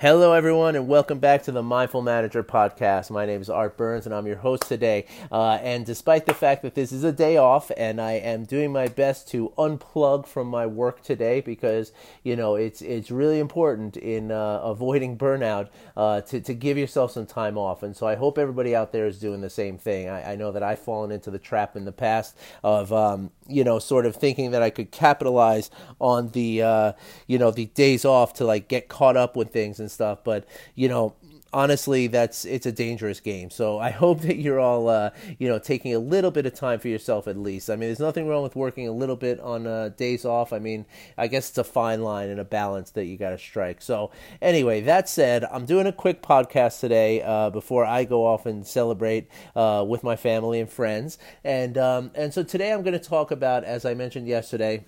Hello, everyone, and welcome back to the Mindful Manager podcast. My name is Art Burns, and I'm your host today. Uh, and despite the fact that this is a day off, and I am doing my best to unplug from my work today because you know it's it's really important in uh, avoiding burnout uh, to to give yourself some time off. And so I hope everybody out there is doing the same thing. I, I know that I've fallen into the trap in the past of um, you know sort of thinking that I could capitalize on the uh, you know the days off to like get caught up with things and stuff. But you know, honestly, that's it's a dangerous game. So I hope that you're all uh, you know taking a little bit of time for yourself at least. I mean, there's nothing wrong with working a little bit on uh, days off. I mean, I guess it's a fine line and a balance that you got to strike. So anyway, that said, I'm doing a quick podcast today uh, before I go off and celebrate uh, with my family and friends. And um, and so today I'm going to talk about, as I mentioned yesterday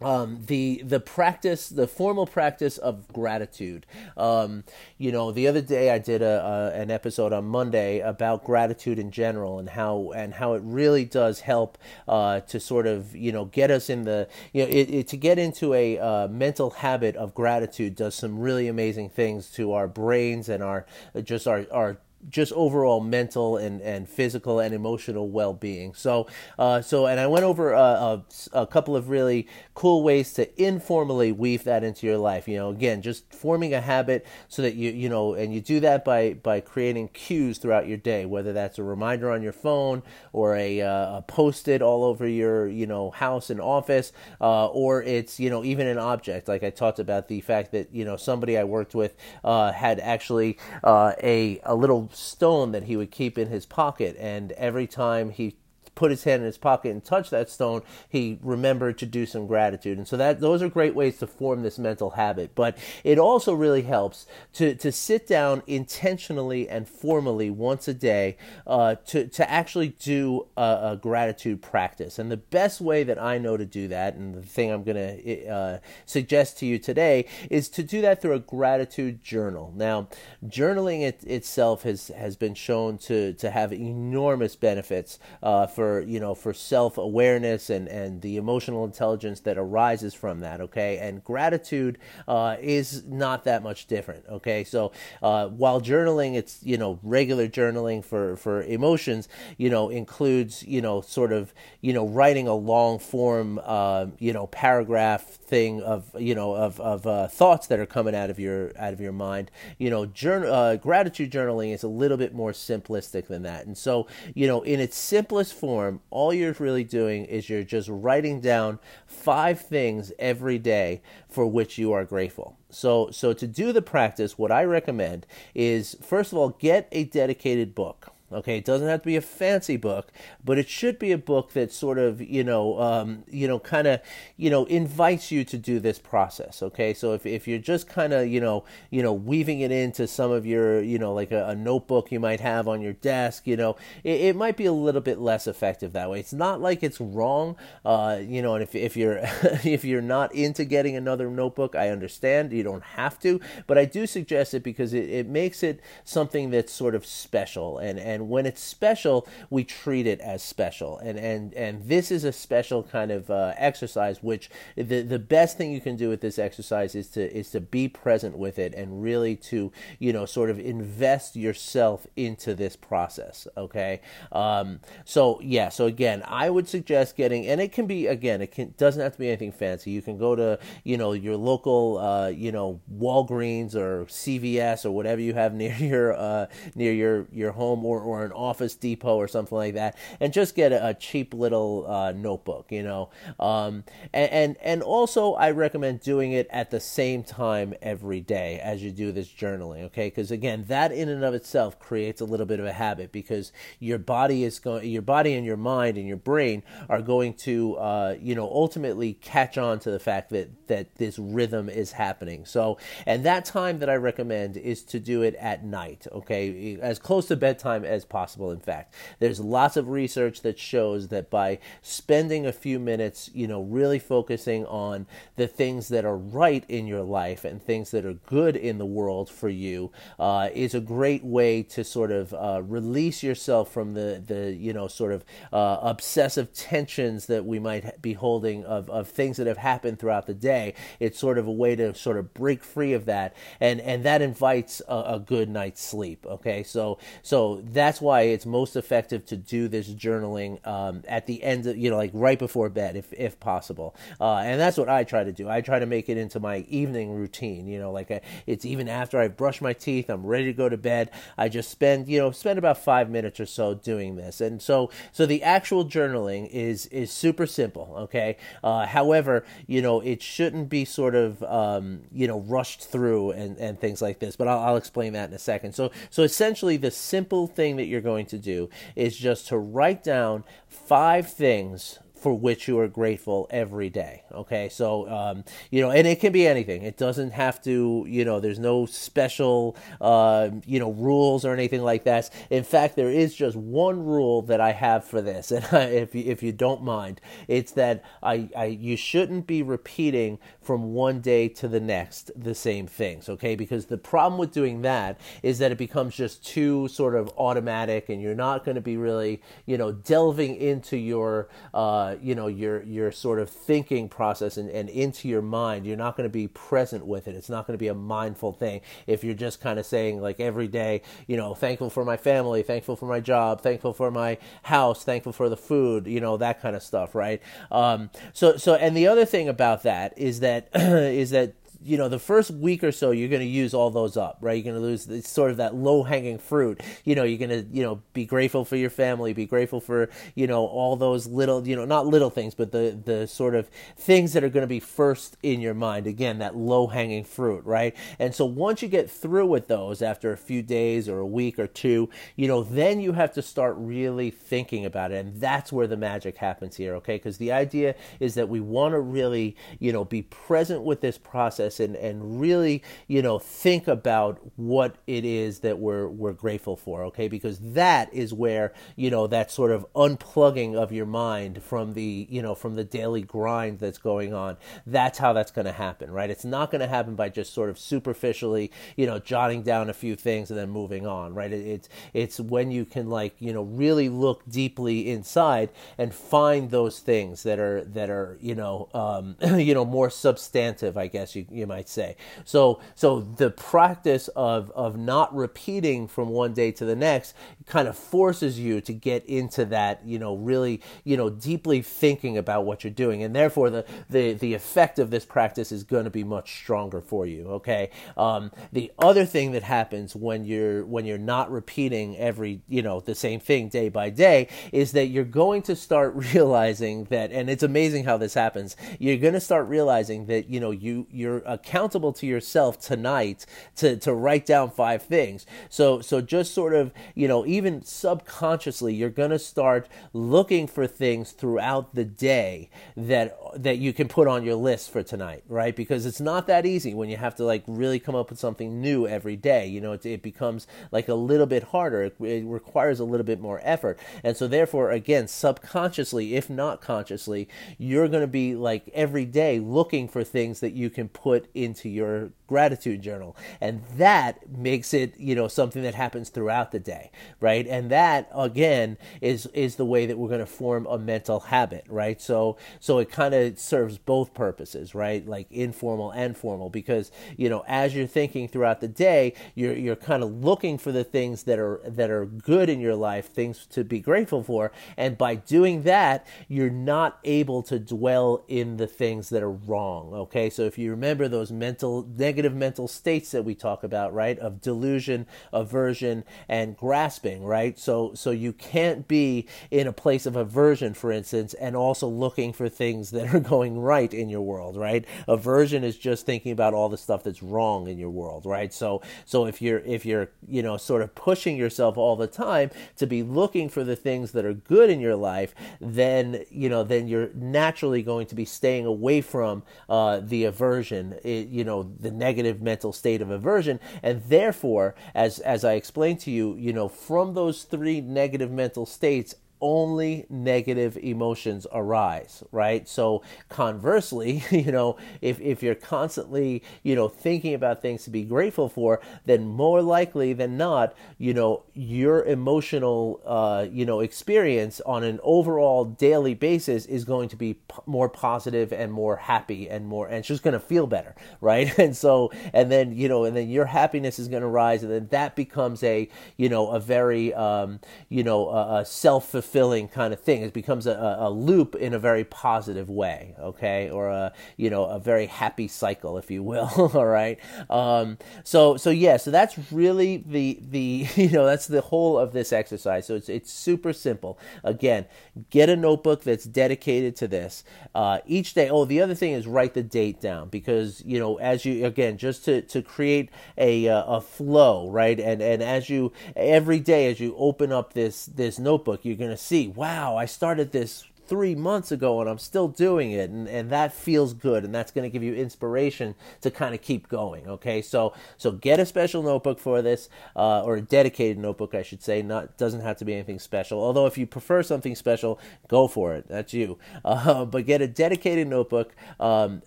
um, the the practice, the formal practice of gratitude. Um, you know, the other day I did a, a, an episode on Monday about gratitude in general and how and how it really does help uh, to sort of you know get us in the you know it, it, to get into a uh, mental habit of gratitude does some really amazing things to our brains and our just our our just overall mental and, and physical and emotional well being. So, uh, so and I went over a, a, a, couple of really cool ways to informally weave that into your life. You know, again, just forming a habit so that you you know, and you do that by by creating cues throughout your day, whether that's a reminder on your phone or a, uh, a post-it all over your you know house and office, uh, or it's you know even an object. Like I talked about the fact that you know somebody I worked with uh, had actually uh, a a little stone that he would keep in his pocket, and every time he put his hand in his pocket and touch that stone, he remembered to do some gratitude. And so that those are great ways to form this mental habit. But it also really helps to, to sit down intentionally and formally once a day uh, to, to actually do a, a, gratitude practice. And the best way that I know to do that, and the thing I'm going to uh, suggest to you today, is to do that through a gratitude journal. Now, journaling it, itself has, has been shown to, to have enormous benefits uh, for you know for self awareness and and the emotional intelligence that arises from that. Okay, and gratitude uh, is not that much different. Okay, so uh, while journaling, it's you know regular journaling for for emotions, you know includes you know sort of you know writing a long form uh, you know paragraph thing of you know of of uh, thoughts that are coming out of your out of your mind. You know, journal, uh, gratitude journaling is a little bit more simplistic than that, and so you know in its simplest form form, all you're really doing is you're just writing down five things every day for which you are grateful. So, so to do the practice, what I recommend is first of all, get a dedicated book Okay, it doesn't have to be a fancy book, but it should be a book that sort of, you know, um, you know, kind of, you know, invites you to do this process. Okay, so if, if you're just kind of, you know, you know, weaving it into some of your, you know, like a, a notebook you might have on your desk, you know, it, it, might be a little bit less effective that way. It's not like it's wrong, uh, you know, and if if you're if you're not into getting another notebook, I understand you don't have to, but I do suggest it because it, it makes it something that's sort of special and and and when it's special, we treat it as special. And and and this is a special kind of uh, exercise. Which the the best thing you can do with this exercise is to is to be present with it and really to you know sort of invest yourself into this process. Okay. Um, so yeah. So again, I would suggest getting, and it can be again, it can doesn't have to be anything fancy. You can go to you know your local uh, you know Walgreens or CVS or whatever you have near your uh, near your your home or or an Office Depot or something like that, and just get a, a cheap little uh, notebook, you know. Um, and, and and also, I recommend doing it at the same time every day as you do this journaling, okay? Because again, that in and of itself creates a little bit of a habit because your body is going, your body and your mind and your brain are going to, uh, you know, ultimately catch on to the fact that that this rhythm is happening. So, and that time that I recommend is to do it at night, okay, as close to bedtime as possible. In fact, there's lots of research that shows that by spending a few minutes, you know, really focusing on the things that are right in your life and things that are good in the world for you uh, is a great way to sort of uh, release yourself from the, the you know, sort of uh, obsessive tensions that we might be holding of, of things that have happened throughout the day. It's sort of a way to sort of break free of that. And, and that invites a, a good night's sleep. Okay. So, so that's why it's most effective to do this journaling um, at the end of, you know, like right before bed, if, if possible. Uh, and that's what I try to do. I try to make it into my evening routine, you know, like I, it's even after I brush my teeth, I'm ready to go to bed. I just spend, you know, spend about five minutes or so doing this. And so, so the actual journaling is, is super simple. Okay. Uh, however, you know, it shouldn't be sort of, um, you know, rushed through and, and things like this, but I'll, I'll explain that in a second. So, so essentially the simple thing that you're going to do is just to write down five things for which you are grateful every day. Okay, so um, you know, and it can be anything. It doesn't have to, you know, there's no special, uh, you know, rules or anything like that. In fact, there is just one rule that I have for this, and if you, if you don't mind, it's that I, I you shouldn't be repeating from one day to the next the same things. Okay, because the problem with doing that is that it becomes just too sort of automatic, and you're not going to be really, you know, delving into your uh, uh, you know your your sort of thinking process and, and into your mind you're not going to be present with it. It's not going to be a mindful thing. If you're just kind of saying like every day you know thankful for my family thankful for my job thankful for my house thankful for the food you know that kind of stuff right? Um, so so and the other thing about that is that is that you know the first week or so you're going to use all those up right? You're going to lose it's sort of that low hanging fruit. You know you're going to you know be grateful for your family be grateful for you know all those little you know not little things but the the sort of things that are going to be first in your mind. Again that low hanging fruit right? And so once you get through with those after a few days or a week or two you know then you have to start really thinking about it and that's where the magic happens here okay? Because the idea is that we want to really you know be present with this process and, and really, you know, think about what it is that we're we're grateful for, okay? Because that is where, you know, that sort of unplugging of your mind from the, you know, from the daily grind that's going on. That's how that's going to happen, right? It's not going to happen by just sort of superficially, you know, jotting down a few things and then moving on, right? It, it's it's when you can like, you know, really look deeply inside and find those things that are that are, you know, um, you know, more substantive, I guess you you might say. So, so the practice of of not repeating from one day to the next kind of forces you to get into that, you know, really, you know, deeply thinking about what you're doing, and therefore the the the effect of this practice is going to be much stronger for you. Okay. Um, the other thing that happens when you're when you're not repeating every, you know, the same thing day by day is that you're going to start realizing that, and it's amazing how this happens. You're going to start realizing that you know you you're accountable to yourself tonight to, to write down five things. So so just sort of, you know, even subconsciously you're going to start looking for things throughout the day that that you can put on your list for tonight, right? Because it's not that easy when you have to like really come up with something new every day. You know, it, it becomes like a little bit harder. It, it requires a little bit more effort. And so therefore again, subconsciously, if not consciously, you're going to be like every day looking for things that you can put into your gratitude journal. And that makes it you know something that happens throughout the day right? And that again is is the way that we're going to form a mental habit right? So so it kind of serves both purposes right? Like informal and formal because you know as you're thinking throughout the day you're you're kind of looking for the things that are that are good in your life things to be grateful for. And by doing that you're not able to dwell in the things that are wrong okay? So if you remember those mental negative mental states that we talk about, right? Of delusion, aversion, and grasping, right? So so you can't be in a place of aversion, for instance, and also looking for things that are going right in your world, right? Aversion is just thinking about all the stuff that's wrong in your world, right? So so if you're if you're you know sort of pushing yourself all the time to be looking for the things that are good in your life, then you know then you're naturally going to be staying away from uh, the aversion it, you know the negative mental state of aversion. And therefore as as i explained to you you know from those three negative mental states only negative emotions arise, right? So conversely, you know, if, if you're constantly, you know, thinking about things to be grateful for, then more likely than not, you know, your emotional, uh, you know, experience on an overall daily basis is going to be p- more positive and more happy and more, and just going to feel better, right? And so, and then, you know, and then your happiness is going to rise and then that becomes a, you know, a very, um, you know, a, a self fulfilling kind of thing. It becomes a, a, loop in a very positive way, okay, or a you know a very happy cycle, if you will. All right. Um, so so yeah, so that's really the the you know that's the whole of this exercise. So it's it's super simple. Again, get a notebook that's dedicated to this uh, each day. Oh, the other thing is write the date down because you know as you again just to to create a uh, a flow, right? And and as you every day as you open up this this notebook, you're going to see, wow, I started this three months ago and I'm still doing it. And, and that feels good. And that's going to give you inspiration to kind of keep going. Okay. So, so get a special notebook for this, uh, or a dedicated notebook, I should say. Not, doesn't have to be anything special. Although if you prefer something special, go for it. That's you. Uh, but get a dedicated notebook. Um,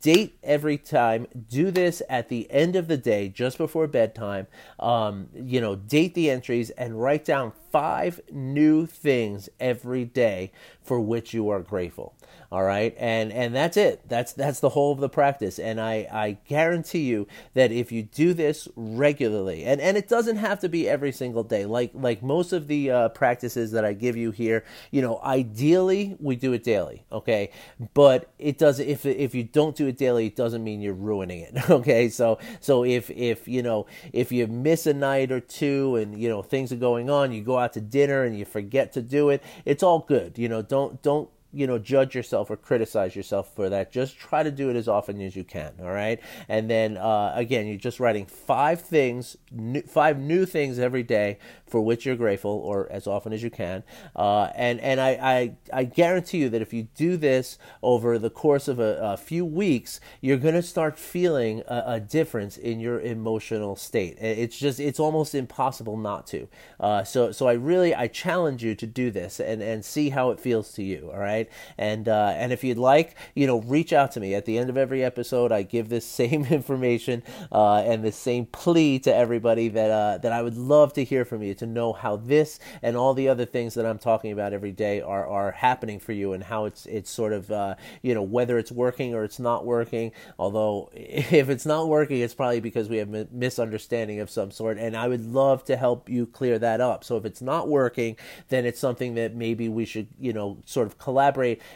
date every time. Do this at the end of the day, just before bedtime. Um, you know, date the entries and write down five new things every day for which you are grateful. All right, and and that's it. That's that's the whole of the practice. And I I guarantee you that if you do this regularly, and and it doesn't have to be every single day. Like like most of the uh, practices that I give you here, you know, ideally we do it daily. Okay, but it does if if you don't do it daily, it doesn't mean you're ruining it. Okay, so so if if you know if you miss a night or two and you know things are going on, you go out to dinner and you forget to do it. It's all good. You know, don't don't you know judge yourself or criticize yourself for that. Just try to do it as often as you can all right? And then uh, again you're just writing five things new, five new things every day for which you're grateful or as often as you can. Uh, and and I, I, I guarantee you that if you do this over the course of a, a few weeks you're going to start feeling a, a, difference in your emotional state. It's just it's almost impossible not to. Uh, so so I really I challenge you to do this and and see how it feels to you all right right? And uh, and if you'd like, you know, reach out to me at the end of every episode. I give this same information uh, and the same plea to everybody that uh, that I would love to hear from you to know how this and all the other things that I'm talking about every day are are happening for you and how it's it's sort of uh, you know whether it's working or it's not working. Although if it's not working, it's probably because we have a misunderstanding of some sort, and I would love to help you clear that up. So if it's not working, then it's something that maybe we should you know sort of collaborate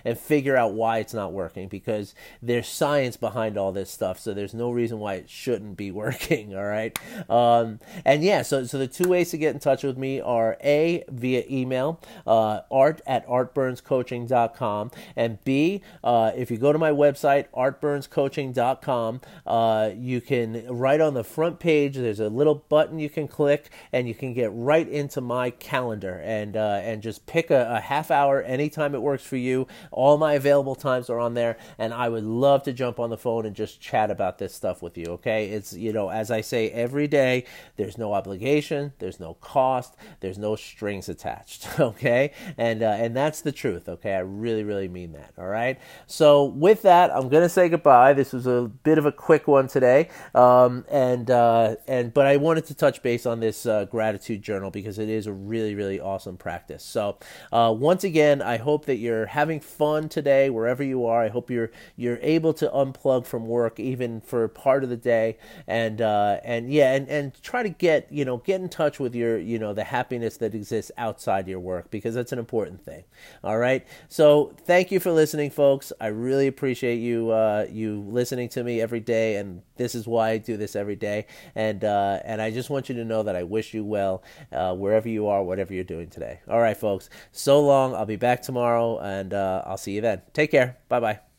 and figure out why it's not working because there's science behind all this stuff. So there's no reason why it shouldn't be working. All right. Um, and yeah, so, so the two ways to get in touch with me are A, via email, uh, art at artburnscoaching.com, and B, uh, if you go to my website, artburnscoaching.com, uh, you can, right on the front page, there's a little button you can click and you can get right into my calendar and, uh, and just pick a, a half hour anytime it works for you. All my available times are on there, and I would love to jump on the phone and just chat about this stuff with you. Okay, it's you know as I say every day, there's no obligation, there's no cost, there's no strings attached. Okay, and uh, and that's the truth. Okay, I really really mean that. All right. So with that, I'm gonna say goodbye. This was a bit of a quick one today, um, and uh, and but I wanted to touch base on this uh, gratitude journal because it is a really really awesome practice. So uh, once again, I hope that you're having fun today wherever you are. I hope you're you're able to unplug from work even for part of the day, and uh, and yeah, and, and try to get you know get in touch with your you know the happiness that exists outside your work because that's an important thing. All right, so thank you for listening, folks. I really appreciate you uh, you listening to me every day, and this is why I do this every day. And uh, and I just want you to know that I wish you well uh, wherever you are, whatever you're doing today. All right, folks. So long. I'll be back tomorrow, and uh, I'll see you then. Take care. Bye bye.